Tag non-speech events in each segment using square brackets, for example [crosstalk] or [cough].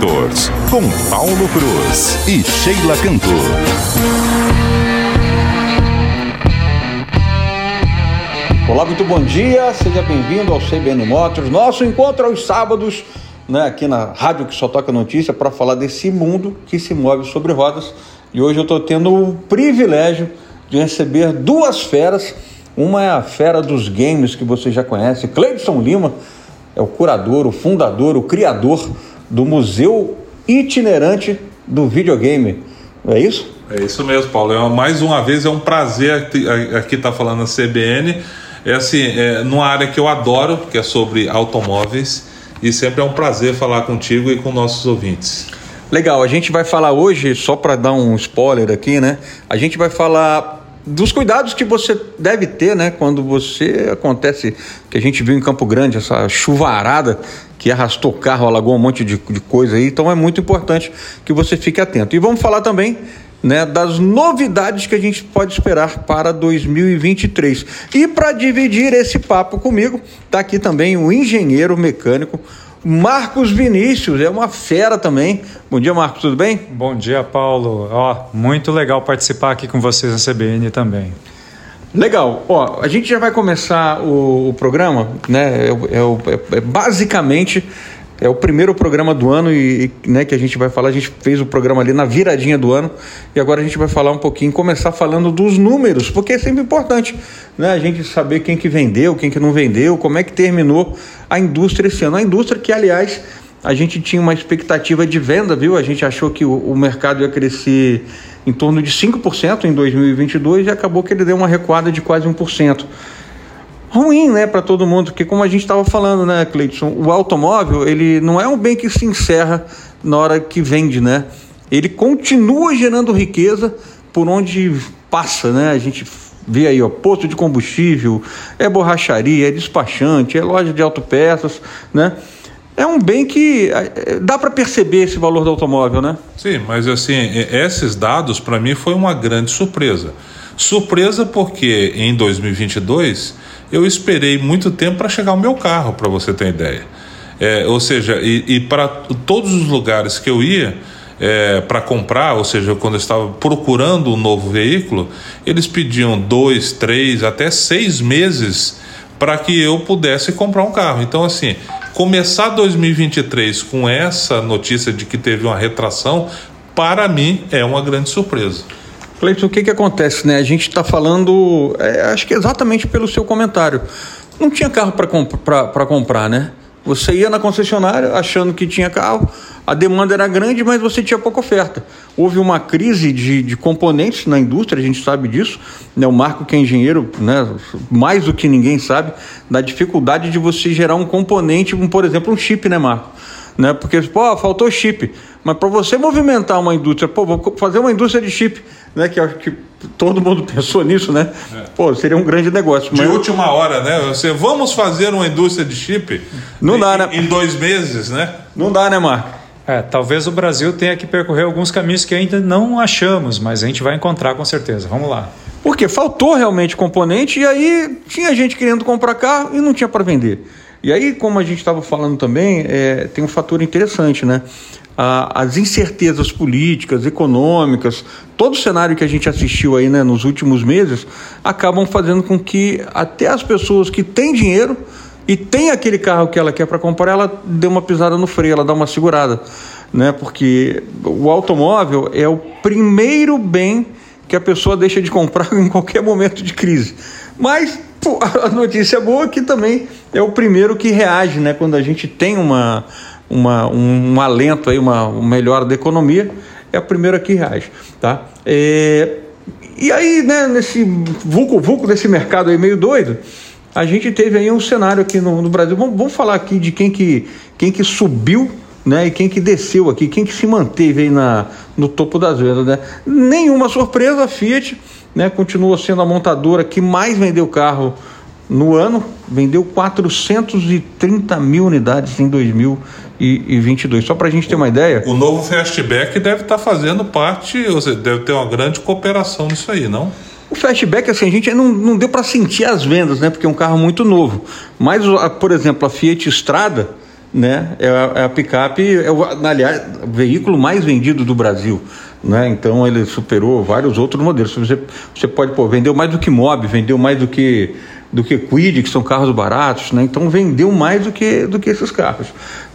Com Paulo Cruz e Sheila Cantor. Olá, muito bom dia, seja bem-vindo ao CBN Motors. Nosso encontro aos sábados, né, aqui na rádio que só toca notícia, para falar desse mundo que se move sobre rodas. E hoje eu estou tendo o privilégio de receber duas feras. Uma é a fera dos games que você já conhece, Cleidson Lima, é o curador, o fundador, o criador do Museu Itinerante do Videogame. É isso? É isso mesmo, Paulo. É, mais uma vez é um prazer aqui estar tá falando na CBN. É assim, é numa área que eu adoro, que é sobre automóveis, e sempre é um prazer falar contigo e com nossos ouvintes. Legal, a gente vai falar hoje, só para dar um spoiler aqui, né? A gente vai falar dos cuidados que você deve ter, né, quando você acontece que a gente viu em Campo Grande essa chuvarada que arrastou carro, alagou um monte de, de coisa aí, então é muito importante que você fique atento. E vamos falar também né, das novidades que a gente pode esperar para 2023. E para dividir esse papo comigo, está aqui também o engenheiro mecânico Marcos Vinícius, é uma fera também. Bom dia, Marcos, tudo bem? Bom dia, Paulo. Ó, muito legal participar aqui com vocês na CBN também. Legal. Ó, a gente já vai começar o, o programa, né? É, é, é, é basicamente é o primeiro programa do ano e, né, que a gente vai falar. A gente fez o programa ali na viradinha do ano e agora a gente vai falar um pouquinho, começar falando dos números, porque é sempre importante né, a gente saber quem que vendeu, quem que não vendeu, como é que terminou a indústria esse ano. A indústria que, aliás, a gente tinha uma expectativa de venda, viu? A gente achou que o, o mercado ia crescer em torno de 5% em 2022 e acabou que ele deu uma recuada de quase 1% ruim, né, para todo mundo, porque como a gente estava falando, né, Cleiton, o automóvel, ele não é um bem que se encerra na hora que vende, né? Ele continua gerando riqueza por onde passa, né? A gente vê aí, ó, posto de combustível, é borracharia, é despachante, é loja de autopeças, né? É um bem que é, dá para perceber esse valor do automóvel, né? Sim, mas assim, esses dados para mim foi uma grande surpresa. Surpresa porque em 2022 eu esperei muito tempo para chegar o meu carro, para você ter ideia. É, ou seja, e, e para todos os lugares que eu ia é, para comprar, ou seja, quando eu estava procurando um novo veículo, eles pediam dois, três, até seis meses para que eu pudesse comprar um carro. Então, assim, começar 2023 com essa notícia de que teve uma retração, para mim é uma grande surpresa. Cleiton, o que, que acontece, né? A gente está falando, é, acho que exatamente pelo seu comentário. Não tinha carro para comp comprar, né? Você ia na concessionária achando que tinha carro, a demanda era grande, mas você tinha pouca oferta. Houve uma crise de, de componentes na indústria, a gente sabe disso. Né? O Marco, que é engenheiro, né? mais do que ninguém sabe, da dificuldade de você gerar um componente, um, por exemplo, um chip, né, Marco? Né? Porque, pô, faltou chip. Mas para você movimentar uma indústria, pô, vou fazer uma indústria de chip né? Que acho que todo mundo [laughs] pensou nisso, né? É. Pô, seria um grande negócio. De última hora, né? Você vamos fazer uma indústria de chip? Não em, dá, né? Em dois meses, né? Não dá, né, Marco? É, talvez o Brasil tenha que percorrer alguns caminhos que ainda não achamos, mas a gente vai encontrar com certeza. Vamos lá. Porque faltou realmente componente e aí tinha gente querendo comprar carro e não tinha para vender. E aí, como a gente estava falando também, é, tem um fator interessante, né? As incertezas políticas, econômicas, todo o cenário que a gente assistiu aí né, nos últimos meses, acabam fazendo com que até as pessoas que têm dinheiro e tem aquele carro que ela quer para comprar, ela dê uma pisada no freio, ela dá uma segurada, né? Porque o automóvel é o primeiro bem que a pessoa deixa de comprar [laughs] em qualquer momento de crise. Mas pô, a notícia boa é que também é o primeiro que reage, né? Quando a gente tem uma uma, um, um alento, aí, uma, uma melhora da economia, é a primeira que reage. Tá? É, e aí, né, nesse vulco-vulco desse mercado aí meio doido, a gente teve aí um cenário aqui no, no Brasil. Vamos, vamos, falar aqui de quem que, quem que subiu né, e quem que desceu aqui, quem que se manteve aí na, no topo das vendas. Né? Nenhuma surpresa, a Fiat né, continua sendo a montadora que mais vendeu carro no ano, vendeu 430 mil unidades em 2022. Só para a gente ter uma ideia. O novo Fastback deve estar tá fazendo parte, ou seja, deve ter uma grande cooperação nisso aí, não? O Fastback, assim, a gente não, não deu para sentir as vendas, né? Porque é um carro muito novo. Mas, por exemplo, a Fiat Strada, né? É a, é a picape, é o, aliás, o veículo mais vendido do Brasil. Né? Então ele superou vários outros modelos. Você, você pode, pô, vendeu mais do que Mob, vendeu mais do que do que Quid, que são carros baratos, né? Então vendeu mais do que do que esses carros,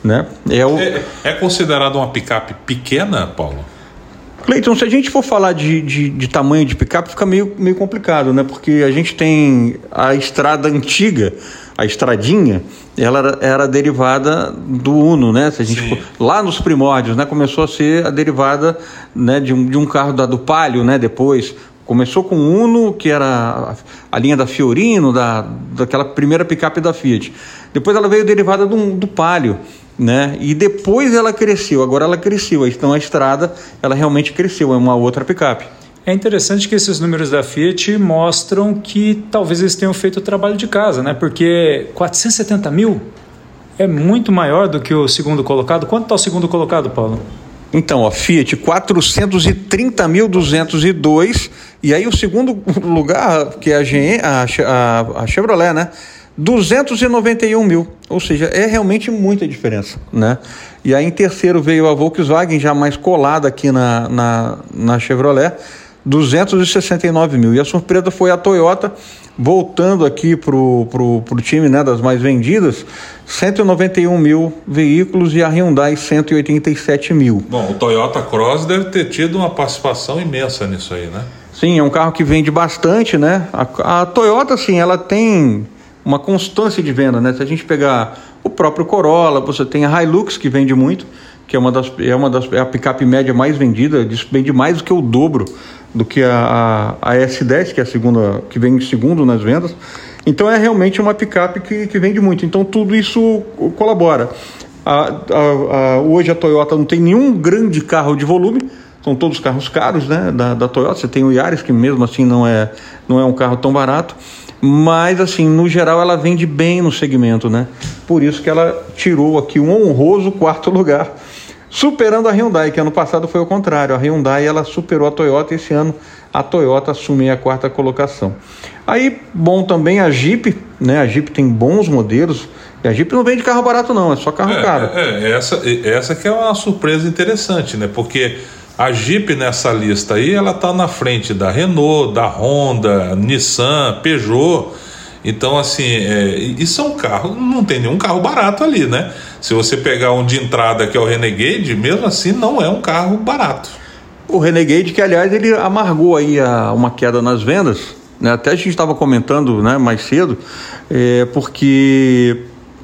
né? É, o... é, é considerado uma picape pequena, Paulo? Cleiton, se a gente for falar de, de, de, tamanho de picape, fica meio, meio complicado, né? Porque a gente tem a estrada antiga, a estradinha, ela era, era derivada do Uno, né? Se a gente for, lá nos primórdios, né? Começou a ser a derivada né, de, um, de um carro da, do Palio, né? Depois começou com o Uno, que era a, linha da Fiorino, da, daquela primeira picape da Fiat. Depois ela veio derivada do, do Palio, né? E depois ela cresceu. Agora ela cresceu. Então a estrada, ela realmente cresceu. É uma outra picape. É interessante que esses números da Fiat mostram que talvez eles tenham feito o trabalho de casa, né? Porque 470 mil é muito maior do que o segundo colocado. Quanto está o segundo colocado, Paulo? Então, a Fiat 430.202 e aí o segundo lugar, que é a, GM, a, a, a Chevrolet, né? 291 mil, ou seja, é realmente muita diferença, né? E aí em terceiro veio a Volkswagen, já mais colada aqui na, na, na Chevrolet, 269 mil. E a surpresa foi a Toyota, voltando aqui para o time né, das mais vendidas, 191 mil veículos e a Hyundai 187 mil. Bom, o Toyota Cross deve ter tido uma participação imensa nisso aí, né? Sim, é um carro que vende bastante, né? A, a Toyota, sim, ela tem uma constância de venda, né? Se a gente pegar o próprio Corolla, você tem a Hilux que vende muito, que é uma das é uma das é a picape média mais vendida, vende mais do que o dobro do que a, a, a, S10, que é a segunda, que vem em segundo nas vendas. Então é realmente uma picape que, que vende muito. Então tudo isso colabora. A, hoje a Toyota não tem nenhum grande carro de volume, são todos carros caros né, da, da Toyota. Você tem o Yaris, que mesmo assim não é, não é um carro tão barato. Mas, assim, no geral, ela vende bem no segmento, né? Por isso que ela tirou aqui um honroso quarto lugar superando a Hyundai, que ano passado foi o contrário. A Hyundai ela superou a Toyota e esse ano a Toyota assume a quarta colocação. Aí, bom também a Jeep, né? A Jeep tem bons modelos. E a Jeep não vende carro barato não, é só carro é, caro. É, é, essa, essa que é uma surpresa interessante, né? Porque a Jeep nessa lista aí, ela tá na frente da Renault, da Honda, Nissan, Peugeot. Então, assim, é, isso é um carro, não tem nenhum carro barato ali, né? Se você pegar um de entrada que é o Renegade, mesmo assim não é um carro barato. O Renegade, que aliás ele amargou aí a, uma queda nas vendas, né? até a gente estava comentando né, mais cedo, é, porque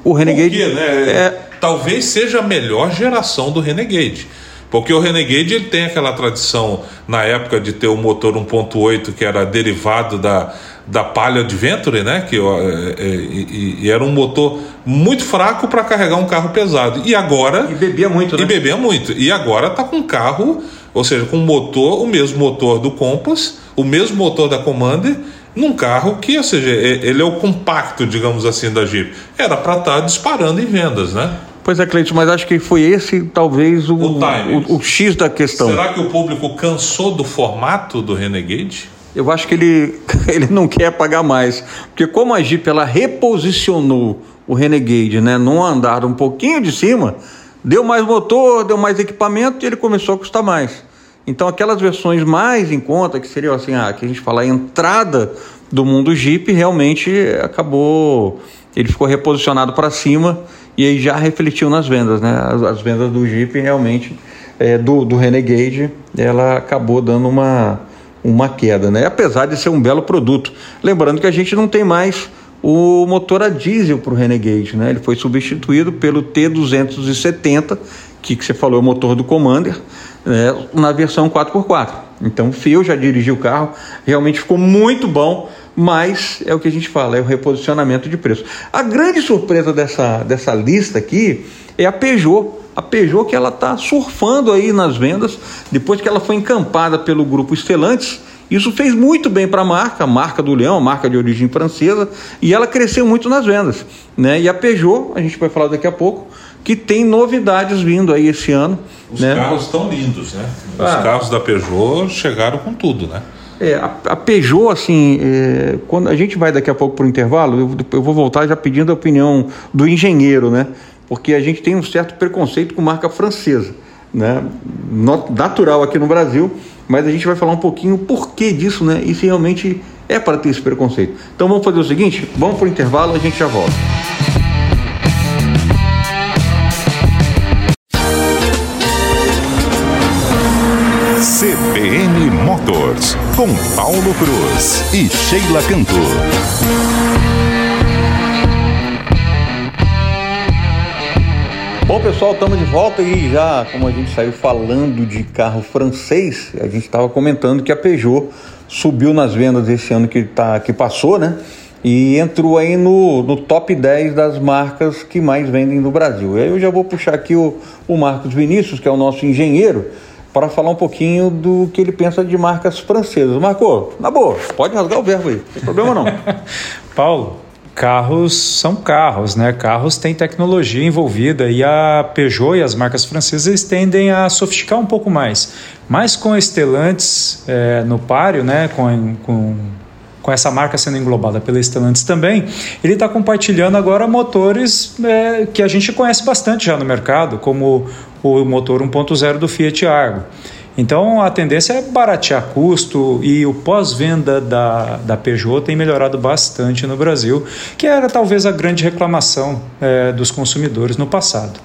o Renegade. Né? É... Talvez seja a melhor geração do Renegade. Porque o Renegade ele tem aquela tradição na época de ter o motor 1.8 que era derivado da, da Palio Adventure, né? Que, é, é, e, e, era um motor muito fraco para carregar um carro pesado. E agora. E bebia muito, né? E bebia muito. E agora está com um carro, ou seja, com motor, o mesmo motor do Compass, o mesmo motor da Commander, num carro que, ou seja, ele é o compacto, digamos assim, da Jeep. Era para estar tá disparando em vendas, né? Pois é, Cleiton, mas acho que foi esse talvez o, o, o, o X da questão. Será que o público cansou do formato do Renegade? Eu acho que ele, [laughs] ele não quer pagar mais. Porque como a Jeep ela reposicionou o Renegade né, num andar um pouquinho de cima, deu mais motor, deu mais equipamento e ele começou a custar mais. Então aquelas versões mais em conta, que seriam assim, ah, que a gente fala a entrada do mundo Jeep, realmente acabou, ele ficou reposicionado para cima e aí já refletiu nas vendas, né? As, as vendas do Jeep realmente, é, do, do Renegade, ela acabou dando uma uma queda, né? Apesar de ser um belo produto. Lembrando que a gente não tem mais o motor a diesel para o Renegade, né? Ele foi substituído pelo T270, que, que você falou é o motor do Commander, né? na versão 4x4. Então o Fio já dirigiu o carro, realmente ficou muito bom, mas é o que a gente fala, é o reposicionamento de preço. A grande surpresa dessa, dessa lista aqui é a Peugeot a Peugeot que ela está surfando aí nas vendas, depois que ela foi encampada pelo grupo Stellantis, isso fez muito bem para a marca, a marca do Leão, a marca de origem francesa, e ela cresceu muito nas vendas. Né? E a Peugeot, a gente vai falar daqui a pouco, que tem novidades vindo aí esse ano. Os né? carros estão lindos, né? Os ah. carros da Peugeot chegaram com tudo, né? É, a, a Peugeot, assim, é, quando a gente vai daqui a pouco para o intervalo, eu, eu vou voltar já pedindo a opinião do engenheiro, né? Porque a gente tem um certo preconceito com marca francesa, né? natural aqui no Brasil, mas a gente vai falar um pouquinho o porquê disso, né? E se realmente é para ter esse preconceito. Então vamos fazer o seguinte, vamos para o intervalo, a gente já volta. CBN Motors, com Paulo Cruz e Sheila Cantor. Bom, pessoal, estamos de volta e já, como a gente saiu falando de carro francês, a gente estava comentando que a Peugeot subiu nas vendas esse ano que, tá, que passou, né? E entrou aí no, no top 10 das marcas que mais vendem no Brasil. E aí eu já vou puxar aqui o, o Marcos Vinícius, que é o nosso engenheiro, para falar um pouquinho do que ele pensa de marcas francesas. Marco, na boa, pode rasgar o verbo aí, não tem problema não. [laughs] Paulo, carros são carros, né? Carros têm tecnologia envolvida e a Peugeot e as marcas francesas tendem a sofisticar um pouco mais. Mas com Stellantis é, no páreo, né? Com, com, com essa marca sendo englobada pela Stellantis também, ele está compartilhando agora motores é, que a gente conhece bastante já no mercado, como o motor 1.0 do Fiat Argo. Então a tendência é baratear custo e o pós-venda da, da Peugeot tem melhorado bastante no Brasil, que era talvez a grande reclamação é, dos consumidores no passado.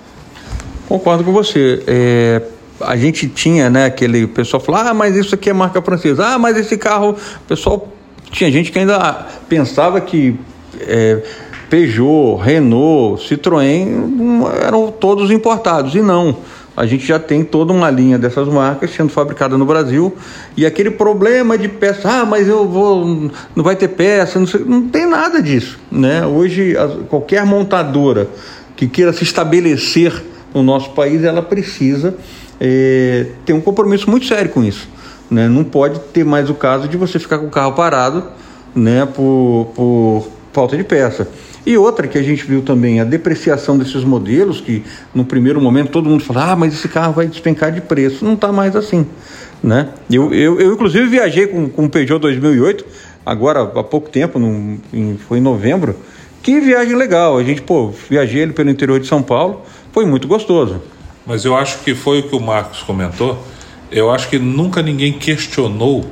Concordo com você. É, a gente tinha, né, aquele pessoal falou, ah, mas isso aqui é marca francesa, ah, mas esse carro, o pessoal tinha gente que ainda pensava que é, Peugeot, Renault, Citroën eram todos importados e não a gente já tem toda uma linha dessas marcas sendo fabricada no Brasil e aquele problema de peça, ah, mas eu vou, não vai ter peça, não, sei, não tem nada disso, né? Hoje qualquer montadora que queira se estabelecer no nosso país, ela precisa é, ter um compromisso muito sério com isso, né? Não pode ter mais o caso de você ficar com o carro parado, né? Por, por falta de peça. E outra que a gente viu também, a depreciação desses modelos, que no primeiro momento todo mundo fala, ah, mas esse carro vai despencar de preço. Não está mais assim. Né? Eu, eu, eu, inclusive, viajei com, com o Peugeot 2008, agora há pouco tempo, no, em, foi em novembro. Que viagem legal. A gente, pô, viajei ele pelo interior de São Paulo, foi muito gostoso. Mas eu acho que foi o que o Marcos comentou. Eu acho que nunca ninguém questionou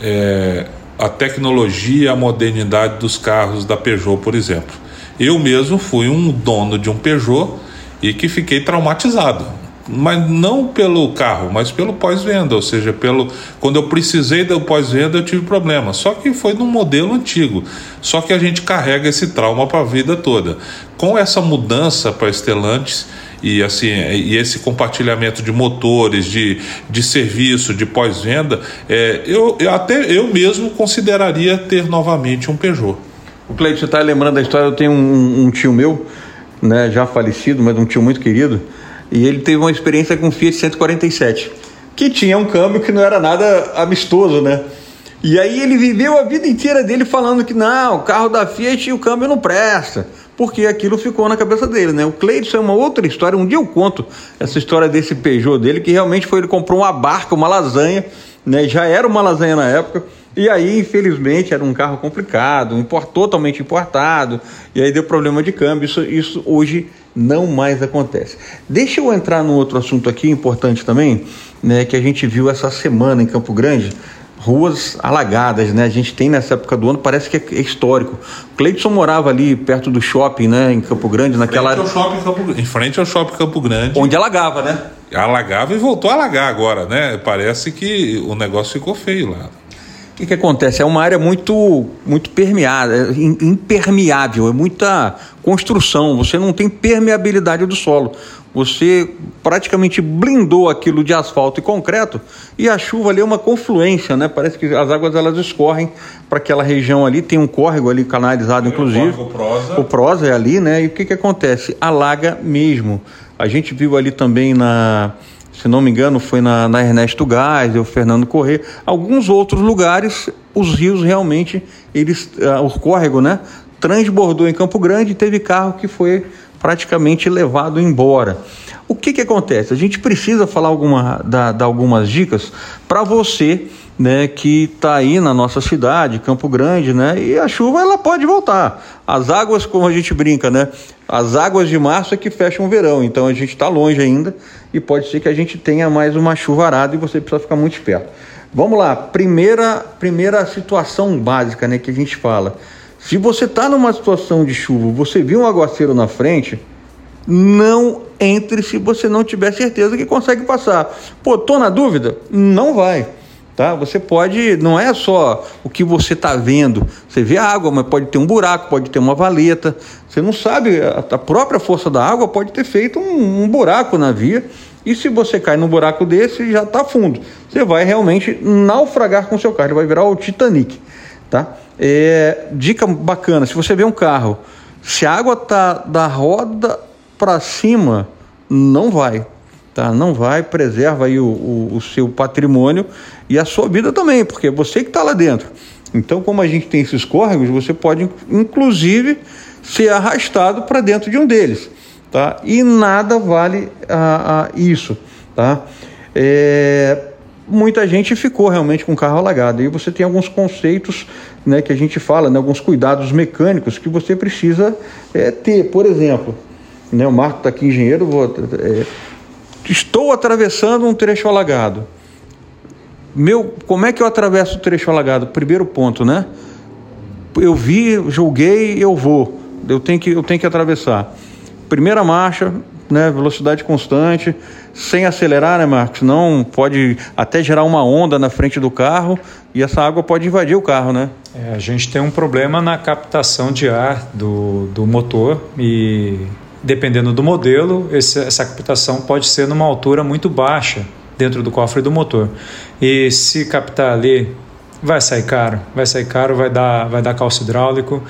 é, a tecnologia, a modernidade dos carros da Peugeot, por exemplo. Eu mesmo fui um dono de um Peugeot e que fiquei traumatizado. Mas não pelo carro, mas pelo pós-venda, ou seja, pelo quando eu precisei do pós-venda eu tive problema. Só que foi num modelo antigo. Só que a gente carrega esse trauma para a vida toda. Com essa mudança para Stellantis, e assim e esse compartilhamento de motores, de, de serviço, de pós-venda, é, eu, eu até eu mesmo consideraria ter novamente um Peugeot. O Cleiton, você está lembrando da história? Eu tenho um, um, tio meu, né, já falecido, mas um tio muito querido, e ele teve uma experiência com um Fiat 147, que tinha um câmbio que não era nada amistoso, né? E aí ele viveu a vida inteira dele falando que não, o carro da Fiat e o câmbio não presta, porque aquilo ficou na cabeça dele, né? O Cleiton é uma outra história, um dia eu conto essa história desse Peugeot dele, que realmente foi ele comprou uma barca, uma lasanha, né? Já era uma lasanha na época, e aí, infelizmente, era um carro complicado, import, totalmente importado, e aí deu problema de câmbio. Isso, isso hoje não mais acontece. Deixa eu entrar no outro assunto aqui, importante também, né, que a gente viu essa semana em Campo Grande, ruas alagadas, né? A gente tem nessa época do ano, parece que é histórico. Cleiton morava ali perto do shopping, né, em Campo Grande, naquela frente shopping Campo, em frente ao shopping Campo Grande. Onde alagava, né? Alagava e voltou a alagar agora, né? Parece que o negócio ficou feio lá. O que, que acontece? É uma área muito, muito permeada, impermeável, é muita construção. Você não tem permeabilidade do solo. Você praticamente blindou aquilo de asfalto e concreto e a chuva ali é uma confluência, né? Parece que as águas elas escorrem para aquela região ali. Tem um córrego ali canalizado, inclusive. O, o Prosa. O Prosa é ali, né? E o que, que acontece? Alaga mesmo. A gente viu ali também na se não me engano, foi na, na Ernesto Geisel, Fernando Corrêa, alguns outros lugares, os rios realmente, eles, uh, o córrego, né, transbordou em Campo Grande e teve carro que foi praticamente levado embora. O que, que acontece? A gente precisa falar alguma, dar, dar algumas dicas para você né, que está aí na nossa cidade, Campo Grande, né, e a chuva ela pode voltar. As águas, como a gente brinca, né, as águas de março é que fecham o verão, então a gente está longe ainda e pode ser que a gente tenha mais uma chuvarada e você precisa ficar muito esperto. Vamos lá, primeira, primeira situação básica, né, que a gente fala. Se você está numa situação de chuva, você viu um aguaceiro na frente, não entre se você não tiver certeza que consegue passar. Pô, tô na dúvida? Não vai. Tá? Você pode, não é só o que você está vendo. Você vê água, mas pode ter um buraco, pode ter uma valeta. Você não sabe, a própria força da água pode ter feito um, um buraco na via. E se você cai num buraco desse, já está fundo. Você vai realmente naufragar com seu carro, vai virar o Titanic. Tá? É, dica bacana: se você vê um carro, se a água está da roda para cima, não vai tá? Não vai, preserva aí o, o, o seu patrimônio e a sua vida também, porque é você que está lá dentro. Então, como a gente tem esses córregos, você pode, inclusive, ser arrastado para dentro de um deles, tá? E nada vale a, a isso, tá? É, muita gente ficou realmente com o carro alagado. E você tem alguns conceitos né, que a gente fala, né, alguns cuidados mecânicos que você precisa é, ter. Por exemplo, né, o Marco está aqui, engenheiro, vou, é, Estou atravessando um trecho alagado. Meu, como é que eu atravesso o trecho alagado? Primeiro ponto, né? Eu vi, julguei, eu vou. Eu tenho que, eu tenho que atravessar. Primeira marcha, né? Velocidade constante, sem acelerar, né, Marcos? Não pode até gerar uma onda na frente do carro e essa água pode invadir o carro, né? É, a gente tem um problema na captação de ar do, do motor e dependendo do modelo, essa captação pode ser numa altura muito baixa dentro do cofre do motor. E se captar ali, vai sair caro, vai sair caro, vai dar, vai dar calço hidráulico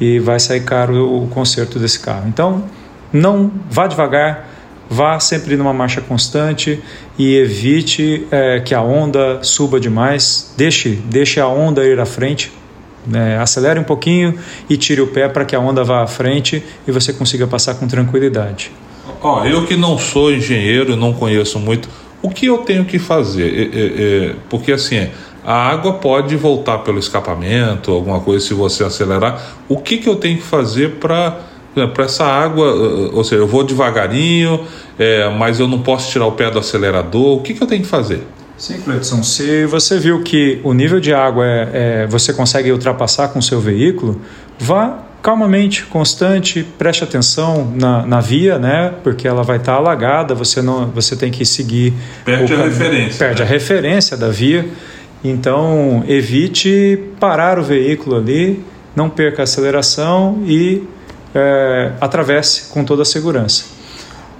e vai sair caro o conserto desse carro. Então, não vá devagar, vá sempre numa marcha constante e evite é, que a onda suba demais. Deixe, deixe a onda ir à frente é, acelere um pouquinho e tire o pé para que a onda vá à frente e você consiga passar com tranquilidade. Ó, eu que não sou engenheiro, não conheço muito, o que eu tenho que fazer? É, é, é porque assim, a água pode voltar pelo escapamento, alguma coisa se você acelerar. O que, que eu tenho que fazer para para essa água, ou seja, eu vou devagarinho, é, mas eu não posso tirar o pé do acelerador. O que, que eu tenho que fazer? Sim, Cleiton. Se você viu que o nível de água é, é, você consegue ultrapassar com o seu veículo, vá calmamente, constante, preste atenção na, na via, né? Porque ela vai estar alagada, você não, você tem que seguir. Perde a referência. Perde né? a referência da via. Então evite parar o veículo ali, não perca a aceleração e é, atravesse com toda a segurança.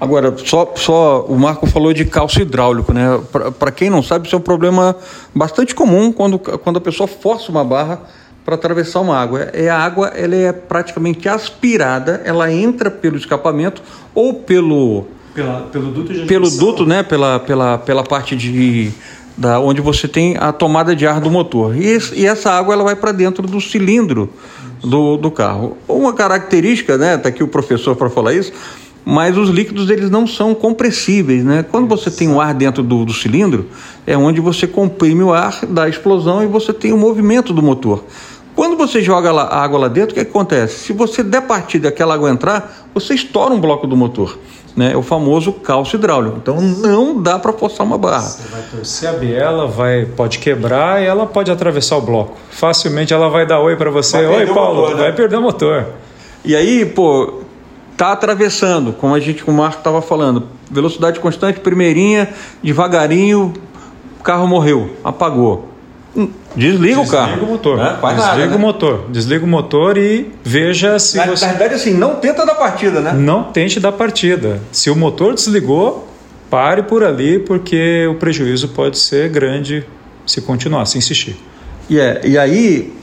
Agora, só, só o Marco falou de calço hidráulico, né? Para quem não sabe, isso é um problema bastante comum quando, quando a pessoa força uma barra para atravessar uma água. É a água, ela é praticamente aspirada, ela entra pelo escapamento ou pelo pela, pelo duto de pelo duto, né? Pela, pela, pela parte de da onde você tem a tomada de ar do motor. E, esse, e essa água ela vai para dentro do cilindro do, do carro. Uma característica, né? Tá aqui o professor para falar isso mas os líquidos eles não são compressíveis, né? Quando você tem o ar dentro do, do, cilindro, é onde você comprime o ar da explosão e você tem o movimento do motor. Quando você joga a água lá dentro, o que, acontece? Se você der partida e aquela água entrar, você estoura um bloco do motor. Né? É o famoso calço hidráulico. Então não dá para forçar uma barra. Você vai torcer a biela, vai, pode quebrar e ela pode atravessar o bloco. Facilmente ela vai dar oi para você. Oi, Paulo, motor, né? vai perder o motor. E aí, pô, está atravessando, como a gente, como o Marco estava falando, velocidade constante, primeirinha, devagarinho, o carro morreu, apagou. Hum, desliga, desliga o carro. Desliga o motor. Né? Desliga nada, né? o motor. Desliga o motor e veja se na, você. Na verdade, assim, não tenta dar partida, né? Não tente dar partida. Se o motor desligou, pare por ali, porque o prejuízo pode ser grande se continuar, se insistir. E, é, e aí,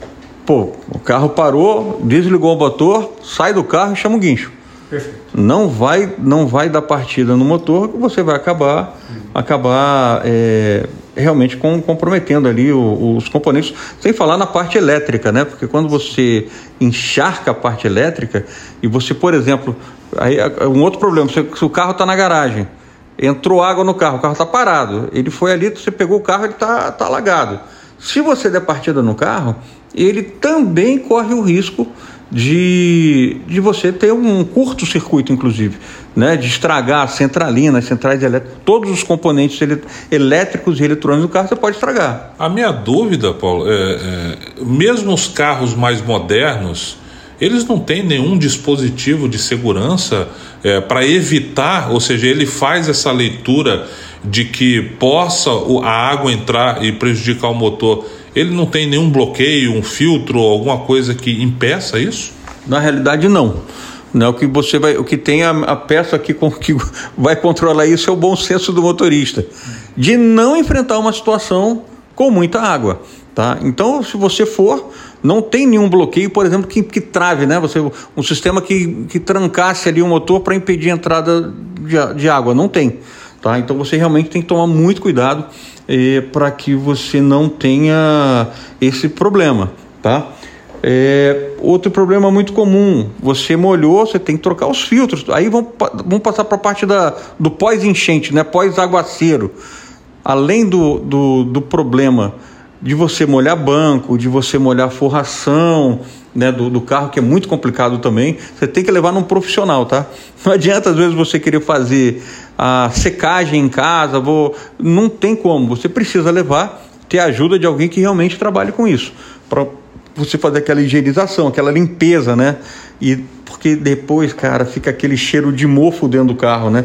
pô, o carro parou, desligou o motor, sai do carro e chama o guincho. Perfeito. Não vai, não vai dar partida no motor, você vai acabar, acabar é, realmente com, comprometendo ali o, os componentes, sem falar na parte elétrica, né? Porque quando você encharca a parte elétrica e você, por exemplo, aí um outro problema, se o carro está na garagem, entrou água no carro, o carro está parado, ele foi ali, você pegou o carro, ele está tá alagado. Se você der partida no carro, ele também corre o risco de, de você ter um curto-circuito, inclusive, né? de estragar a centralina, as centrais elétricas, todos os componentes elétricos e eletrônicos do carro você pode estragar. A minha dúvida, Paulo, é, é mesmo os carros mais modernos, eles não têm nenhum dispositivo de segurança é, para evitar, ou seja, ele faz essa leitura de que possa a água entrar e prejudicar o motor ele não tem nenhum bloqueio, um filtro, alguma coisa que impeça isso? Na realidade, não. Não, o que você vai, o que tem a, a peça que, [laughs] que vai controlar isso é o bom senso do motorista, de não enfrentar uma situação com muita água, tá? Então, se você for, não tem nenhum bloqueio, por exemplo, que, que trave, né? Você, um sistema que, que trancasse ali o motor para impedir a entrada de, de água, não tem, tá? Então você realmente tem que tomar muito cuidado é, para que você não tenha esse problema, tá? É, outro problema muito comum, você molhou, você tem que trocar os filtros. Aí vamos, vamos passar para a parte da, do pós-enchente, né? pós-aguaceiro. Além do, do, do problema de você molhar banco, de você molhar forração né, do, do, carro, que é muito complicado também, você tem que levar num profissional, tá? [laughs] Não adianta às vezes você querer fazer a secagem em casa, vou... não tem como, você precisa levar, ter a ajuda de alguém que realmente trabalhe com isso, para você fazer aquela higienização, aquela limpeza, né? E porque depois, cara, fica aquele cheiro de mofo dentro do carro, né?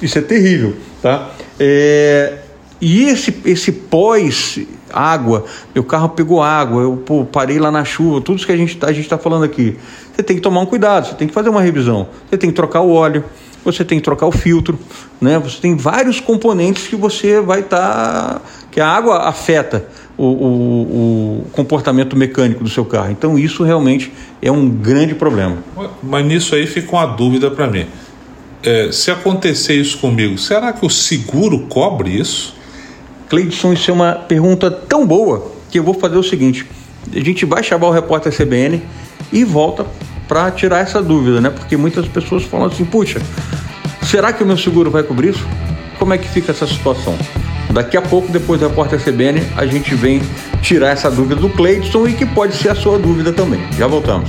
Isso é terrível, tá? É... E esse, esse pós água, meu carro pegou água, eu pô, parei lá na chuva, tudo isso que a gente tá, está falando aqui. Você tem que tomar um cuidado, você tem que fazer uma revisão, você tem que trocar o óleo, você tem que trocar o filtro, né? Você tem vários componentes que você vai estar. Tá, que a água afeta o, o, o, comportamento mecânico do seu carro. Então isso realmente é um grande problema. Mas nisso aí fica uma dúvida para mim. É, se acontecer isso comigo, será que o seguro cobre isso? Cleidson, isso é uma pergunta tão boa que eu vou fazer o seguinte: a gente vai chamar o repórter CBN e volta para tirar essa dúvida, né? Porque muitas pessoas falam assim: puxa, será que o meu seguro vai cobrir isso? Como é que fica essa situação? Daqui a pouco, depois do repórter CBN, a gente vem tirar essa dúvida do Cleidson e que pode ser a sua dúvida também. Já voltamos.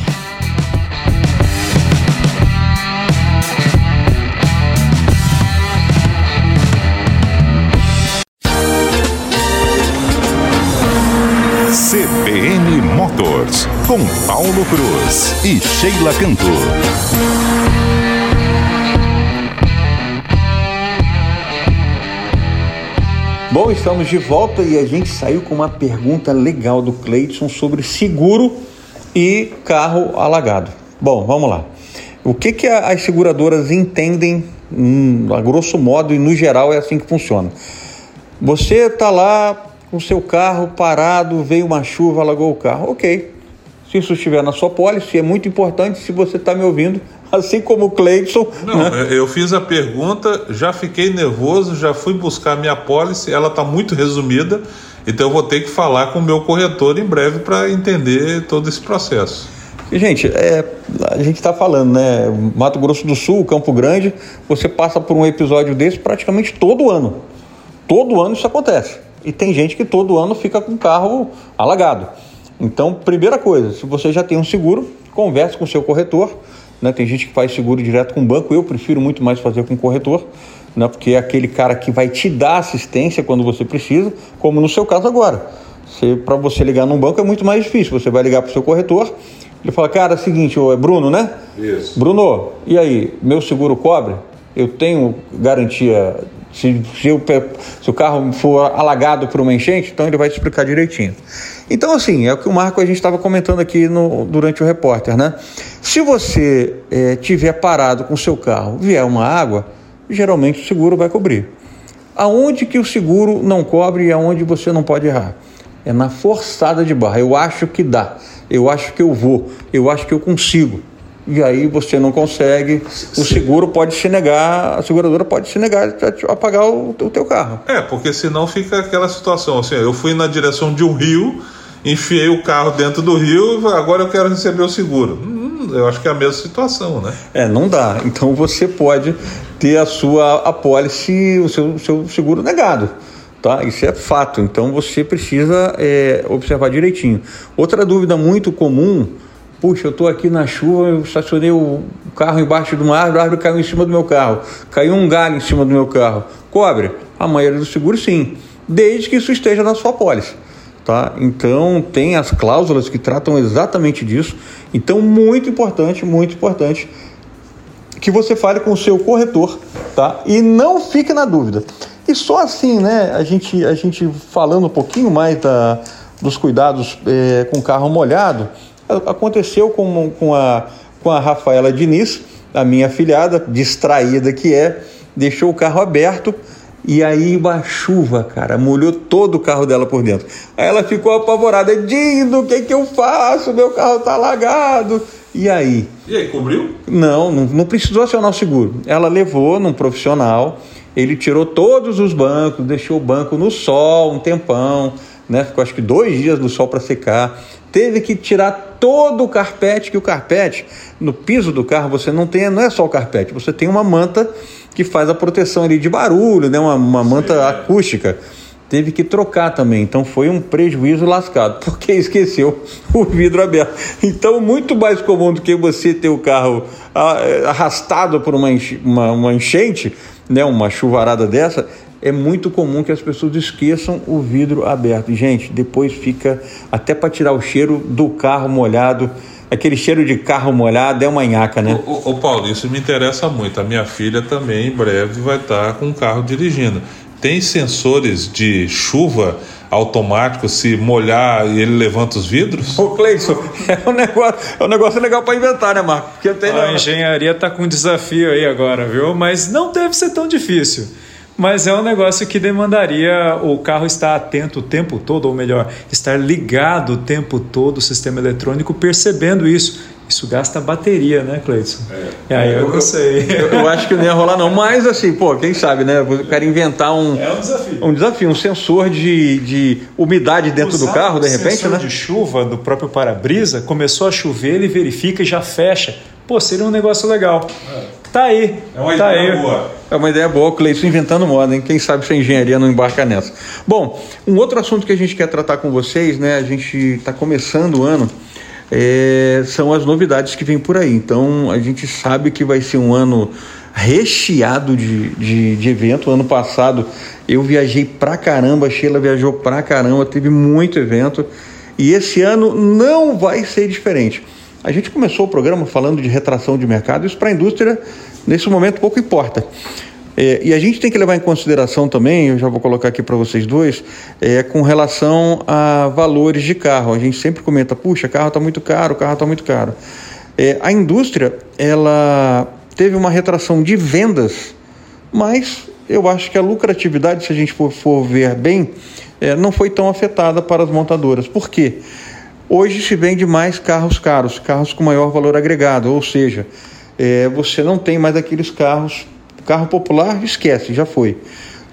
Com Paulo Cruz e Sheila Cantor. Bom, estamos de volta e a gente saiu com uma pergunta legal do Cleidson sobre seguro e carro alagado. Bom, vamos lá. O que, que as seguradoras entendem, hum, a grosso modo e no geral é assim que funciona? Você está lá com seu carro parado, veio uma chuva, alagou o carro. Ok. Se isso estiver na sua pólice, é muito importante se você está me ouvindo, [laughs] assim como o Cleidson. Não, né? eu fiz a pergunta, já fiquei nervoso, já fui buscar minha pólice, ela está muito resumida, então eu vou ter que falar com o meu corretor em breve para entender todo esse processo. Gente, é, a gente está falando, né? Mato Grosso do Sul, Campo Grande, você passa por um episódio desse praticamente todo ano. Todo ano isso acontece e tem gente que todo ano fica com o carro alagado. Então, primeira coisa, se você já tem um seguro, converse com o seu corretor. Né? Tem gente que faz seguro direto com o banco, eu prefiro muito mais fazer com o corretor, né? porque é aquele cara que vai te dar assistência quando você precisa, como no seu caso agora. Para você ligar num banco é muito mais difícil. Você vai ligar para o seu corretor, ele fala, cara, é o seguinte, é Bruno, né? Isso. Bruno, e aí, meu seguro cobre? Eu tenho garantia se, se, o, se o carro for alagado por uma enchente, então ele vai te explicar direitinho. Então, assim, é o que o Marco a gente estava comentando aqui no, durante o repórter, né? Se você é, tiver parado com o seu carro, vier uma água, geralmente o seguro vai cobrir. Aonde que o seguro não cobre e aonde você não pode errar? É na forçada de barra. Eu acho que dá. Eu acho que eu vou. Eu acho que eu consigo e aí você não consegue, o seguro pode se negar, a seguradora pode se negar a pagar o, o teu carro. É, porque senão fica aquela situação assim, eu fui na direção de um rio, enfiei o carro dentro do rio, agora eu quero receber o seguro. Hum, eu acho que é a mesma situação, né? É, não dá. Então você pode ter a sua apólice, o seu, seu seguro negado. Tá? Isso é fato, então você precisa é, observar direitinho. Outra dúvida muito comum, puxa, eu estou aqui na chuva, eu estacionei o carro embaixo de uma árvore, a árvore caiu em cima do meu carro, caiu um galho em cima do meu carro. Cobre? A maioria do seguro sim, desde que isso esteja na sua pólice. Tá? Então tem as cláusulas que tratam exatamente disso. Então, muito importante, muito importante que você fale com o seu corretor, tá? E não fique na dúvida. E só assim, né, a gente, a gente falando um pouquinho mais da, dos cuidados é, com carro molhado, aconteceu com, com, a, com a Rafaela Diniz, a minha filhada, distraída que é, deixou o carro aberto e aí uma chuva, cara, molhou todo o carro dela por dentro. Aí ela ficou apavorada, Dindo, o que, que eu faço? Meu carro tá alagado. E aí? E aí, cobriu? Não, não, não precisou acionar o seguro. Ela levou num profissional, ele tirou todos os bancos, deixou o banco no sol um tempão, né? Ficou acho que dois dias no sol para secar. Teve que tirar todo o carpete, que o carpete, no piso do carro, você não tem, não é só o carpete, você tem uma manta que faz a proteção ali de barulho, né? uma, uma manta Sim, acústica. Teve que trocar também, então foi um prejuízo lascado, [laughs] porque esqueceu o vidro aberto. Então, muito mais comum do que você ter o carro ah, arrastado por uma, uma, uma enchente, né, uma chuvarada dessa, é muito comum que as pessoas esqueçam o vidro aberto. Gente, depois fica até para tirar o cheiro do carro molhado. Aquele cheiro de carro molhado é uma nhaca, né? Ô, ô, Paulo, isso me interessa muito. A minha filha também em breve vai estar com o carro dirigindo. Tem sensores de chuva automático, se molhar e ele levanta os vidros? Ô, Cleison, [laughs] é um negócio, é um negócio legal para inventar, né, Marco? Porque tem a engenharia está com um desafio aí agora, viu? Mas não deve ser tão difícil. Mas é um negócio que demandaria o carro estar atento o tempo todo, ou melhor, estar ligado o tempo todo, o sistema eletrônico, percebendo isso. Isso gasta bateria, né, Cleiton? É. Aí eu, eu sei. Eu, eu, [laughs] acho que não ia rolar, não. Mas, assim, pô, quem sabe, né? Eu quero inventar um. É um desafio. Um desafio, um sensor de, de umidade dentro Usar do carro, de repente, sensor né? de chuva do próprio para-brisa, começou a chover, ele verifica e já fecha. Pô, seria um negócio legal. É. Tá aí. É uma tá ideia aí. boa. É uma ideia boa, Cleiton inventando moda, hein? Quem sabe se a engenharia não embarca nessa. Bom, um outro assunto que a gente quer tratar com vocês, né? A gente está começando o ano é, são as novidades que vêm por aí. Então a gente sabe que vai ser um ano recheado de, de, de evento. Ano passado eu viajei pra caramba, a Sheila viajou pra caramba, teve muito evento. E esse ano não vai ser diferente. A gente começou o programa falando de retração de mercado, isso para a indústria, nesse momento, pouco importa. É, e a gente tem que levar em consideração também, eu já vou colocar aqui para vocês dois, é, com relação a valores de carro. A gente sempre comenta, puxa, carro está muito caro, carro está muito caro. É, a indústria, ela teve uma retração de vendas, mas eu acho que a lucratividade, se a gente for, for ver bem, é, não foi tão afetada para as montadoras. Por quê? Hoje se vende mais carros caros, carros com maior valor agregado, ou seja, é, você não tem mais aqueles carros Carro popular, esquece, já foi.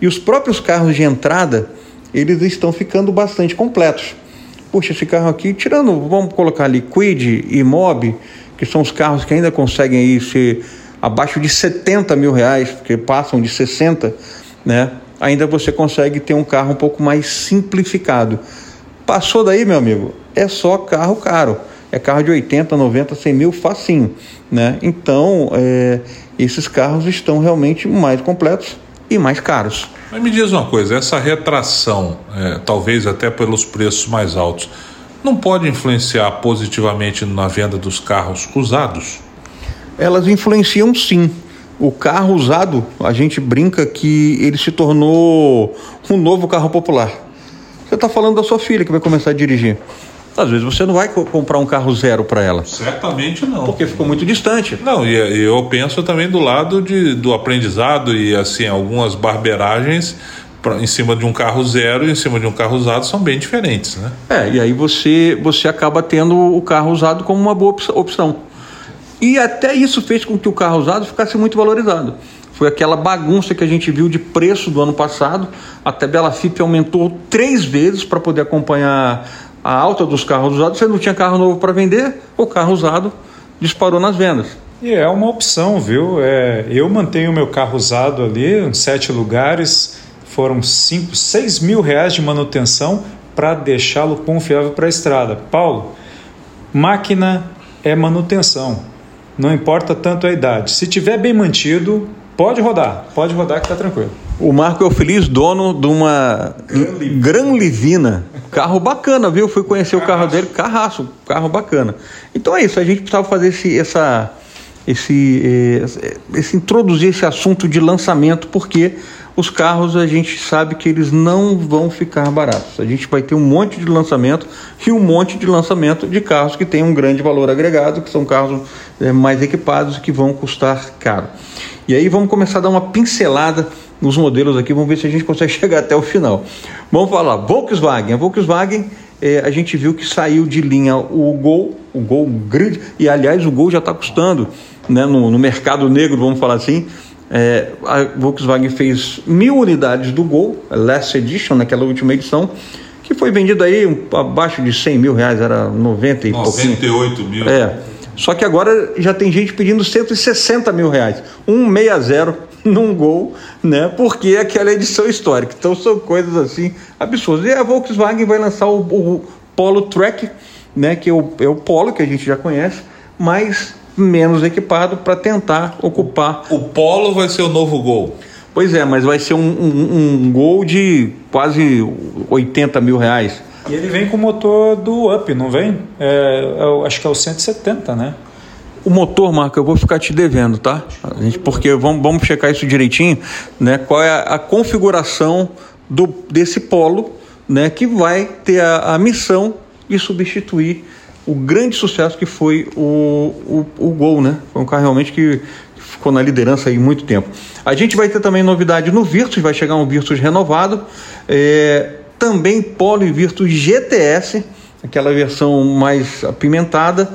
E os próprios carros de entrada, eles estão ficando bastante completos. Puxa, esse carro aqui, tirando, vamos colocar ali Quid e Mob, que são os carros que ainda conseguem aí ser abaixo de 70 mil reais, porque passam de 60, né? Ainda você consegue ter um carro um pouco mais simplificado. Passou daí, meu amigo, é só carro caro. É carro de 80, 90, 100 mil facinho, né? Então, é, esses carros estão realmente mais completos e mais caros. Mas me diz uma coisa, essa retração, é, talvez até pelos preços mais altos, não pode influenciar positivamente na venda dos carros usados? Elas influenciam sim. O carro usado, a gente brinca que ele se tornou um novo carro popular. Você está falando da sua filha que vai começar a dirigir. Às vezes você não vai comprar um carro zero para ela. Certamente não. Porque ficou muito distante. Não, e eu penso também do lado de, do aprendizado e assim, algumas barbeiragens pra, em cima de um carro zero e em cima de um carro usado são bem diferentes, né? É, e aí você, você acaba tendo o carro usado como uma boa opção. E até isso fez com que o carro usado ficasse muito valorizado. Foi aquela bagunça que a gente viu de preço do ano passado. A tabela FIP aumentou três vezes para poder acompanhar a alta dos carros usados, você não tinha carro novo para vender, o carro usado disparou nas vendas. E é uma opção, viu? É, eu mantenho meu carro usado ali, em sete lugares, foram 5, 6 mil reais de manutenção para deixá-lo confiável para a estrada. Paulo, máquina é manutenção, não importa tanto a idade. Se tiver bem mantido, pode rodar, pode rodar que está tranquilo. O Marco é o feliz dono de uma Gran Livina. Carro bacana, viu? Fui conhecer o carro dele, carraço, carro bacana. Então é isso, a gente precisava fazer esse, essa, esse, esse, esse introduzir esse assunto de lançamento, porque os carros a gente sabe que eles não vão ficar baratos. A gente vai ter um monte de lançamento e um monte de lançamento de carros que têm um grande valor agregado, que são carros é, mais equipados que vão custar caro. E aí vamos começar a dar uma pincelada nos modelos aqui, vamos ver se a gente consegue [laughs] chegar até o final. Vamos falar, Volkswagen. A Volkswagen, é, a gente viu que saiu de linha o Gol, o Gol grande, e aliás o Gol já está custando né, no, no mercado negro, vamos falar assim, é, a Volkswagen fez mil unidades do Gol, Last Edition, naquela última edição, que foi vendido aí um, abaixo de 100 mil reais, era 90 e 98 pouquinho. mil. É. Só que agora já tem gente pedindo 160 mil reais. 160 [laughs] num gol, né? Porque é aquela edição histórica. Então são coisas assim absurdas. E a Volkswagen vai lançar o, o Polo Track, né? Que é o, é o Polo que a gente já conhece, mas menos equipado para tentar ocupar. O Polo vai ser o novo Gol. Pois é, mas vai ser um, um, um Gol de quase 80 mil reais. E ele vem com o motor do Up, não vem? É, eu acho que é o 170, né? O motor, Marco, eu vou ficar te devendo, tá? A gente, porque vamos, vamos checar isso direitinho, né? Qual é a, a configuração do, desse polo, né? Que vai ter a, a missão de substituir o grande sucesso que foi o, o, o Gol, né? Foi um carro realmente que ficou na liderança aí muito tempo. A gente vai ter também novidade no Virtus, vai chegar um Virtus renovado, é, também Polo e Virtus GTS, aquela versão mais apimentada.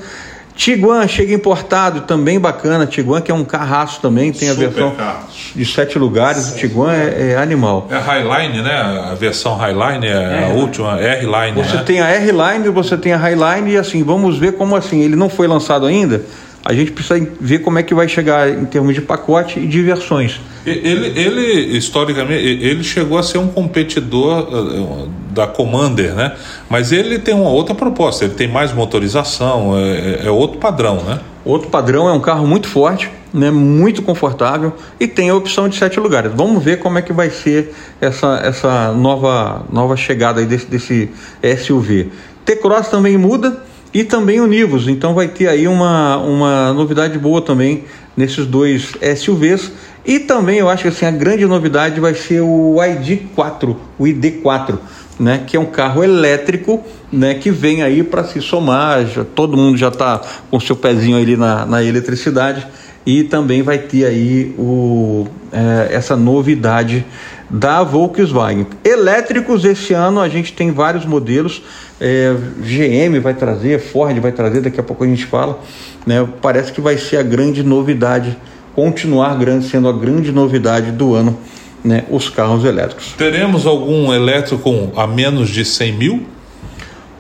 Tiguan chega importado, também bacana. Tiguan que é um carraço também, tem a Super versão carro. de sete lugares. O Tiguan é, é animal. É a Highline, né? A versão Highline é, a última, R-Line. Você né? tem a R-Line, você tem a Highline e assim, vamos ver como assim, ele não foi lançado ainda. A gente precisa ver como é que vai chegar em termos de pacote e de versões. Ele, ele, historicamente, ele chegou a ser um competidor uh, da Commander, né? Mas ele tem uma outra proposta, ele tem mais motorização, é, é outro padrão, né? Outro padrão é um carro muito forte, né, muito confortável e tem a opção de sete lugares. Vamos ver como é que vai ser essa, essa nova, nova chegada aí desse, desse SUV. T-Cross também muda e também o Nivus, então vai ter aí uma, uma novidade boa também nesses dois SUVs. E também eu acho que assim, a grande novidade vai ser o ID4, o ID4 né, que é um carro elétrico, né, que vem aí para se somar. Já, todo mundo já está com seu pezinho ali na, na eletricidade e também vai ter aí o, é, essa novidade da Volkswagen. Elétricos esse ano a gente tem vários modelos. É, GM vai trazer, Ford vai trazer, daqui a pouco a gente fala. Né, parece que vai ser a grande novidade, continuar grande, sendo a grande novidade do ano né, os carros elétricos. Teremos algum elétrico a menos de 100 mil?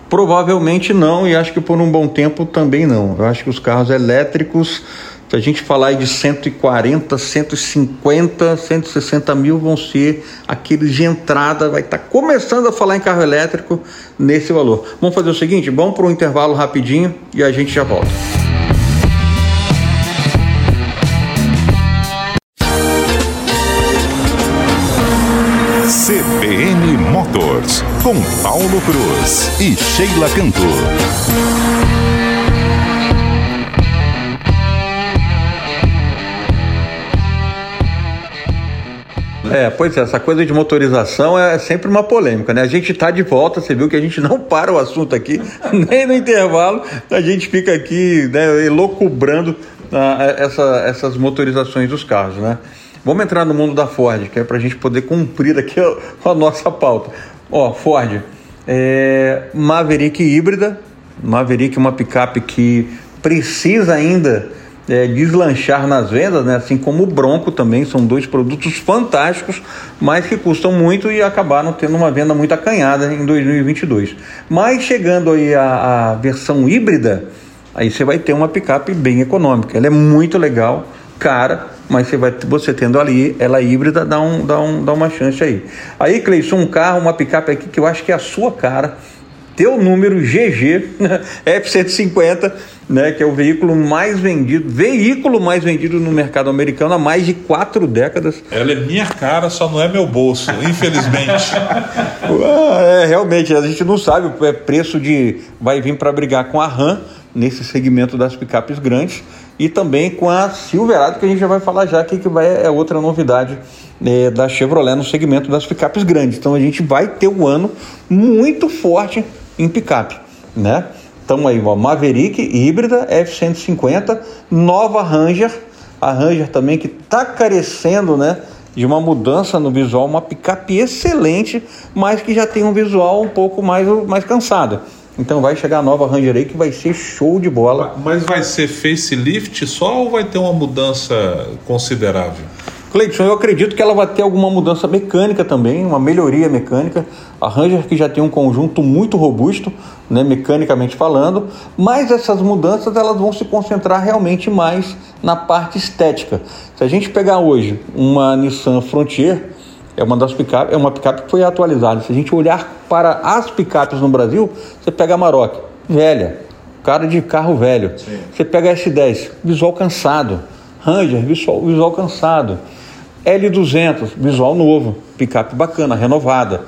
Provavelmente não, e acho que por um bom tempo também não. Eu acho que os carros elétricos, se a gente falar de 140, 150, 160 mil, vão ser aqueles de entrada, vai estar tá começando a falar em carro elétrico nesse valor. Vamos fazer o seguinte: vamos para um intervalo rapidinho e a gente já volta. CBN Motors, com Paulo Cruz e Sheila Cantor. É, pois é, essa coisa de motorização é sempre uma polêmica, né? A gente está de volta, você viu que a gente não para o assunto aqui, [laughs] nem no intervalo, a gente fica aqui, né, elocubrando ah, essa, essas motorizações dos carros, né? Vamos entrar no mundo da Ford, que é para a gente poder cumprir aqui a, a nossa pauta. Ó, Ford, é, Maverick híbrida, Maverick uma picape que precisa ainda é, deslanchar nas vendas, né? assim como o Bronco também, são dois produtos fantásticos, mas que custam muito e acabaram tendo uma venda muito acanhada em 2022. Mas chegando aí a, a versão híbrida, aí você vai ter uma picape bem econômica, ela é muito legal, cara, mas você, vai, você tendo ali ela híbrida, dá, um, dá, um, dá uma chance aí. Aí, Cleison, um carro, uma picape aqui que eu acho que é a sua cara, teu número GG [laughs] F-150, né, que é o veículo mais vendido, veículo mais vendido no mercado americano há mais de quatro décadas. Ela é minha cara, só não é meu bolso, infelizmente. [laughs] é, realmente, a gente não sabe o é preço de. Vai vir para brigar com a RAM nesse segmento das picapes grandes e também com a Silverado, que a gente já vai falar já que, que vai, é outra novidade é, da Chevrolet no segmento das picapes grandes. Então a gente vai ter um ano muito forte em picape, né? Então aí, ó, Maverick híbrida F150, nova Ranger, a Ranger também que está carecendo, né, de uma mudança no visual, uma picape excelente, mas que já tem um visual um pouco mais, mais cansado. Então vai chegar a nova Ranger aí que vai ser show de bola. Mas vai ser facelift só ou vai ter uma mudança considerável? Cleiton, eu acredito que ela vai ter alguma mudança mecânica também, uma melhoria mecânica. A Ranger que já tem um conjunto muito robusto, né, mecanicamente falando, mas essas mudanças elas vão se concentrar realmente mais na parte estética. Se a gente pegar hoje uma Nissan Frontier, é uma das picapes, é uma picape que foi atualizada. Se a gente olhar para as picapes no Brasil, você pega a Maroc, velha, cara de carro velho. Sim. Você pega a S10, visual cansado. Ranger, visual, visual cansado. L200, visual novo, picape bacana, renovada.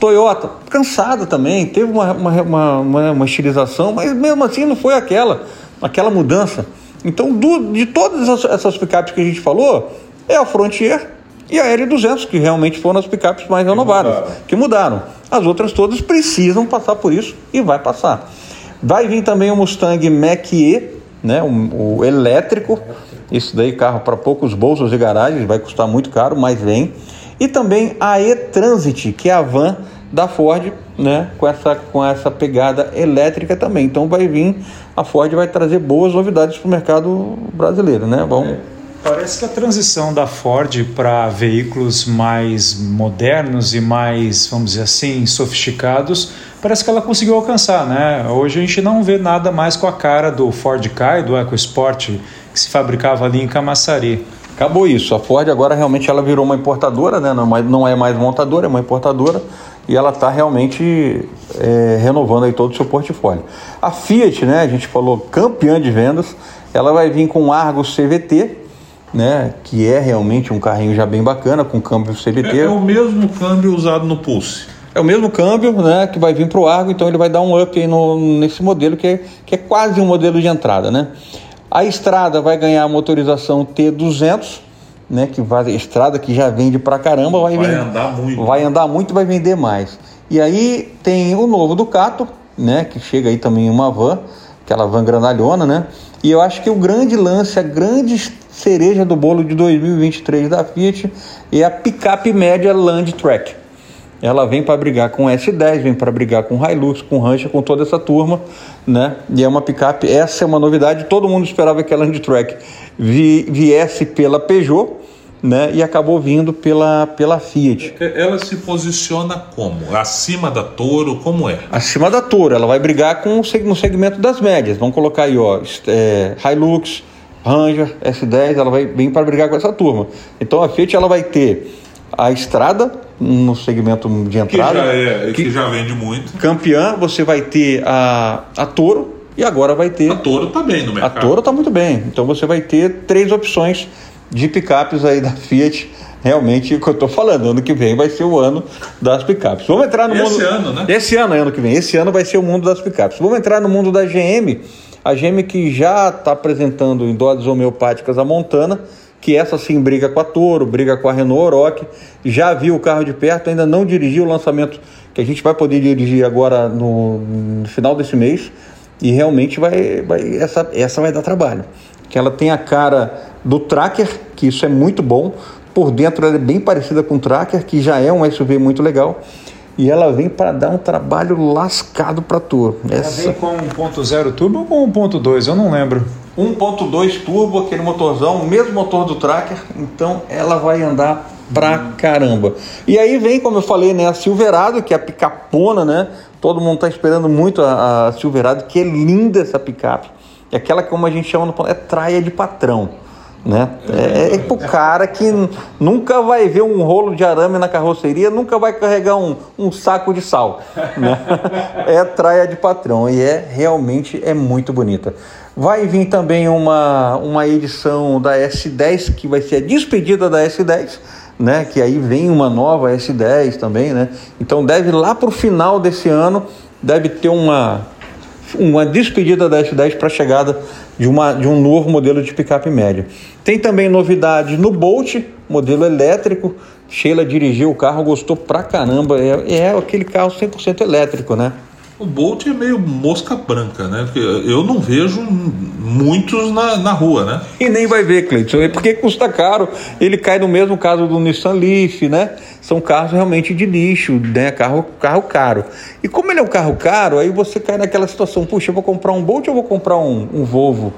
Toyota, cansada também, teve uma, uma, uma, uma, estilização, mas mesmo assim não foi aquela, aquela mudança. Então, do, de todas essas picapes que a gente falou, é a Frontier e a L200, que realmente foram as picapes mais renovadas, que mudaram. que mudaram. As outras todas precisam passar por isso e vai passar. Vai vir também o Mustang Mach-E, né, o, o elétrico, isso daí, carro para poucos bolsos de garagem, vai custar muito caro, mas vem. E também a e-Transit, que é a van da Ford, né, com essa, com essa pegada elétrica também. Então vai vir, a Ford vai trazer boas novidades para o mercado brasileiro, né? Vamos... É. Parece que a transição da Ford para veículos mais modernos e mais, vamos dizer assim, sofisticados, parece que ela conseguiu alcançar, né? Hoje a gente não vê nada mais com a cara do Ford Ka e do EcoSport que se fabricava ali em Camaçari. Acabou isso. A Ford agora realmente ela virou uma importadora, né? não é mais montadora, é uma importadora e ela está realmente é, renovando aí todo o seu portfólio. A Fiat, né? A gente falou campeã de vendas, ela vai vir com o Argo CVT, né? Que é realmente um carrinho já bem bacana com câmbio CVT. É, é o mesmo câmbio usado no Pulse. É o mesmo câmbio, né? Que vai vir para o Argo, então ele vai dar um up aí no, nesse modelo que é, que é quase um modelo de entrada, né? A estrada vai ganhar a motorização T200, né, que vai estrada que já vende pra caramba, vai, vai vender, andar muito. Vai andar muito e vai vender mais. E aí tem o novo Ducato, né, que chega aí também uma van, aquela van grandalhona, né? E eu acho que o grande lance, a grande cereja do bolo de 2023 da Fiat é a picape média Land Track. Ela vem para brigar com S10, vem para brigar com Hilux, com Ranger, com toda essa turma, né? E é uma picape, essa é uma novidade. Todo mundo esperava que a Land Track vi, viesse pela Peugeot, né? E acabou vindo pela, pela Fiat. Ela se posiciona como? Acima da Toro, como é? Acima da Toro, ela vai brigar com no segmento das médias. Vamos colocar aí, ó, é, Hilux, Ranger, S10, ela vai vir para brigar com essa turma. Então a Fiat ela vai ter a estrada no segmento de entrada. Que já, é, que, que já vende muito. Campeã, você vai ter a, a Toro e agora vai ter. A Toro está bem no mercado. A Toro está muito bem. Então você vai ter três opções de picapes aí da Fiat. Realmente, o que eu estou falando, ano que vem vai ser o ano das picapes. Vamos entrar no Esse mundo. Esse ano, né? Esse ano é ano que vem. Esse ano vai ser o mundo das picapes. Vamos entrar no mundo da GM. A GM que já está apresentando em doses homeopáticas a Montana que essa sim briga com a Toro, briga com a Renault Oroch, já viu o carro de perto, ainda não dirigiu o lançamento que a gente vai poder dirigir agora no, no final desse mês e realmente vai, vai essa, essa vai dar trabalho. Que ela tem a cara do Tracker, que isso é muito bom. Por dentro ela é bem parecida com o Tracker, que já é um SUV muito legal. E ela vem para dar um trabalho lascado para tu. Essa... Ela vem com 1.0 turbo ou com 1.2? Eu não lembro. 1.2 turbo, aquele motorzão, o mesmo motor do Tracker, então ela vai andar pra caramba. E aí vem, como eu falei, né, a Silverado, que é a picapona, né? Todo mundo tá esperando muito a, a Silverado, que é linda essa picape. É aquela que, como a gente chama no é traia de patrão. Né? É, é pro cara que nunca vai ver um rolo de arame na carroceria, nunca vai carregar um, um saco de sal. Né? [laughs] É traia de patrão e é realmente é muito bonita. Vai vir também uma, uma edição da S10 que vai ser a despedida da S10 né? Que aí vem uma nova S10 também, né? Então deve lá para o final desse ano deve ter uma uma despedida da S10 para a chegada de, uma, de um novo modelo de picape média. Tem também novidades no Bolt, modelo elétrico. Sheila dirigiu o carro, gostou pra caramba. É, é aquele carro 100% elétrico, né? O Bolt é meio mosca branca, né? Porque eu não vejo muitos na, na rua, né? E nem vai ver, Cleiton. É porque custa caro. Ele cai no mesmo caso do Nissan Leaf, né? São carros realmente de lixo, né? Carro, carro caro. E como ele é um carro caro, aí você cai naquela situação: puxa, eu vou comprar um Bolt ou vou comprar um, um Volvo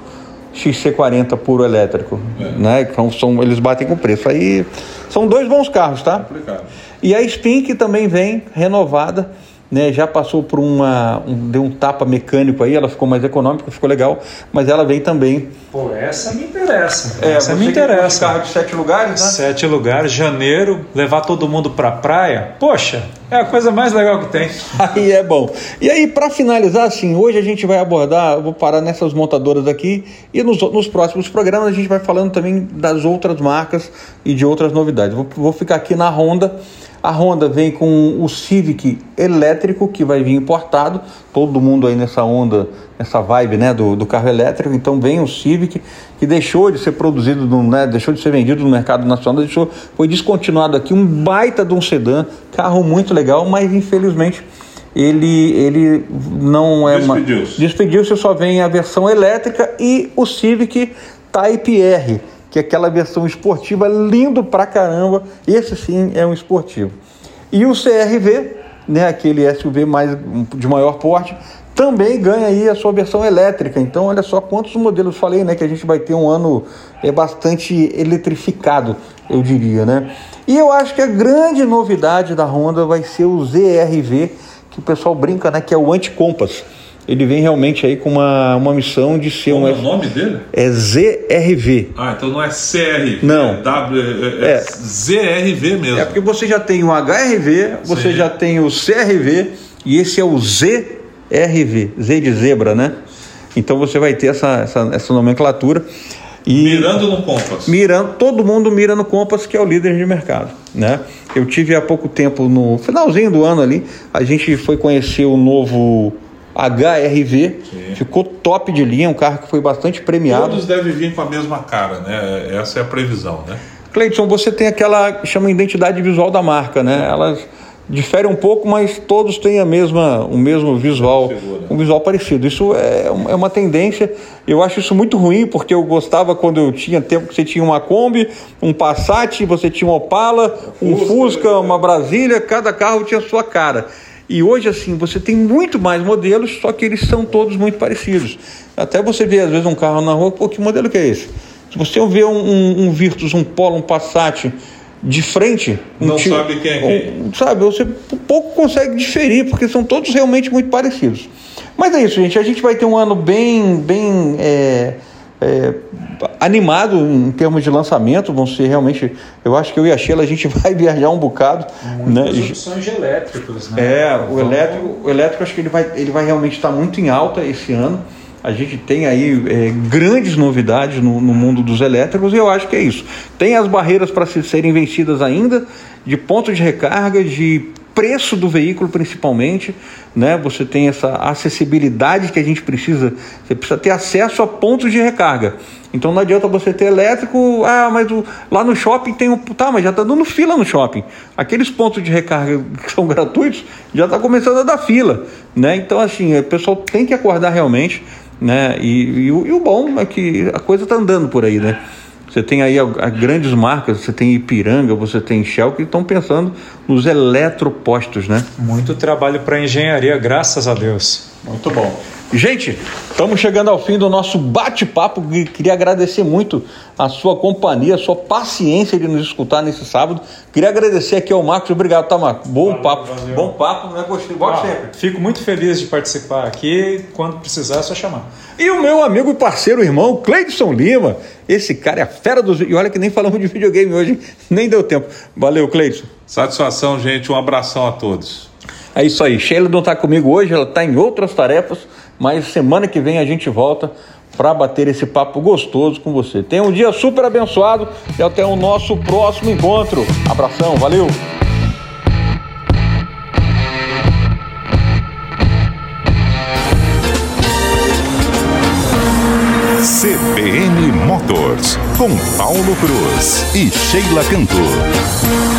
XC40 puro elétrico? É. Né? Então, são, eles batem com preço. Aí são dois bons carros, tá? Complicado. E a Spin também vem renovada né, já passou por uma. Um, deu um tapa mecânico aí, ela ficou mais econômica, ficou legal, mas ela vem também. Pô, essa me interessa. É, essa me interessa. carro de sete lugares, né? Sete lugares, janeiro, levar todo mundo pra praia. Poxa, é a coisa mais legal que tem. [laughs] Aí é bom. E aí, para finalizar, assim, hoje a gente vai abordar, vou parar nessas montadoras aqui e nos, nos próximos programas a gente vai falando também das outras marcas e de outras novidades. Vou, vou ficar aqui na Honda. A Honda vem com o Civic elétrico que vai vir importado. Todo mundo aí nessa onda, nessa vibe né, do, do carro elétrico. Então vem o Civic que deixou de ser produzido, no, né, deixou de ser vendido no mercado nacional, deixou, foi descontinuado aqui. Um baita de um sedã, carro muito legal, mas infelizmente ele, ele não é despediu-se. Despediu-se, só vem a versão elétrica e o Civic Type R que é aquela versão esportiva lindo pra caramba. Esse sim é um esportivo. E o CRV, né, aquele SUV mais, de maior porte, também ganha aí a sua versão elétrica. Então, olha só quantos modelos falei, né, que a gente vai ter um ano é bastante eletrificado, eu diria, né? E eu acho que a grande novidade da Honda vai ser o ZRV, que o pessoal brinca, né, que é o anti-compass ele vem realmente aí com uma, uma missão de ser Como um. é o nome dele? É ZRV. Ah, então não é CRV. Não. É, w, é, é, ZRV mesmo. É porque você já tem o HRV, você Sim. já tem o CRV e esse é o ZRV, Z de zebra, né? Então você vai ter essa, essa, essa nomenclatura. E mirando no Compass. Mirando, todo mundo mira no Compass, que é o líder de mercado. Né? Eu tive há pouco tempo, no finalzinho do ano ali, a gente foi conhecer o novo HRV, Sim. ficou top de linha, um carro que foi bastante premiado. Todos devem vir com a mesma cara, né? Essa é a previsão, né? Cleiton, você tem aquela chama identidade visual da marca, né? Elas diferem um pouco, mas todos têm a mesma, o mesmo visual, um visual parecido. Isso é, é uma tendência. Eu acho isso muito ruim porque eu gostava quando eu tinha tempo que você tinha uma Kombi, um Passat, você tinha um Opala, um Fusca, uma Brasília, cada carro tinha sua cara. E hoje, assim, você tem muito mais modelos, só que eles são todos muito parecidos. Até você vê, às vezes, um carro na rua, pô, que modelo que é esse? Se você vê um, um, um Virtus, um Polo, um Passat de frente... Um Não sabe quem é quem. Um, sabe, você pouco consegue diferir, porque são todos realmente muito parecidos. Mas é isso, gente. A gente vai ter um ano bem, bem... É, é, animado em termos de lançamento, vão ser realmente. Eu acho que eu e a Sheila a gente [laughs] vai viajar um bocado. Muitas né? opções de elétricos, né? É, o elétrico, o elétrico acho que ele vai, ele vai realmente estar muito em alta esse ano. A gente tem aí é, grandes novidades no, no, mundo dos elétricos e eu acho que é isso. Tem as barreiras para serem vencidas ainda, de ponto de recarga, de preço do veículo principalmente, né? Você tem essa acessibilidade que a gente precisa, você precisa ter acesso a pontos de recarga. Então não adianta você ter elétrico, ah, mas o, lá no shopping tem um, tá, mas já está dando fila no shopping. Aqueles pontos de recarga [laughs] que são gratuitos já está começando a dar fila, né? Então assim, o pessoal tem que acordar realmente, né? E, e, e o bom é que a coisa está andando por aí, né? Você tem aí a, a grandes marcas, você tem Ipiranga, você tem Shell, que estão pensando nos eletropostos, né? Muito trabalho para engenharia, graças a Deus. Muito bom. Gente, estamos chegando ao fim do nosso bate-papo. Queria agradecer muito a sua companhia, a sua paciência de nos escutar nesse sábado. Queria agradecer aqui ao Marcos. Obrigado, tá, Marcos? Bom valeu, papo. Valeu. Bom papo, né? Gostei. Volte ah, sempre. Fico muito feliz de participar aqui. Quando precisar, é só chamar. E o meu amigo e parceiro, irmão, Cleidson Lima. Esse cara é a fera dos. E olha que nem falamos de videogame hoje, [laughs] nem deu tempo. Valeu, Cleidson. Satisfação, gente. Um abração a todos. É isso aí. Sheila não está comigo hoje, ela está em outras tarefas, mas semana que vem a gente volta para bater esse papo gostoso com você. Tenha um dia super abençoado e até o nosso próximo encontro. Abração, valeu! CBN Motors com Paulo Cruz e Sheila Cantor.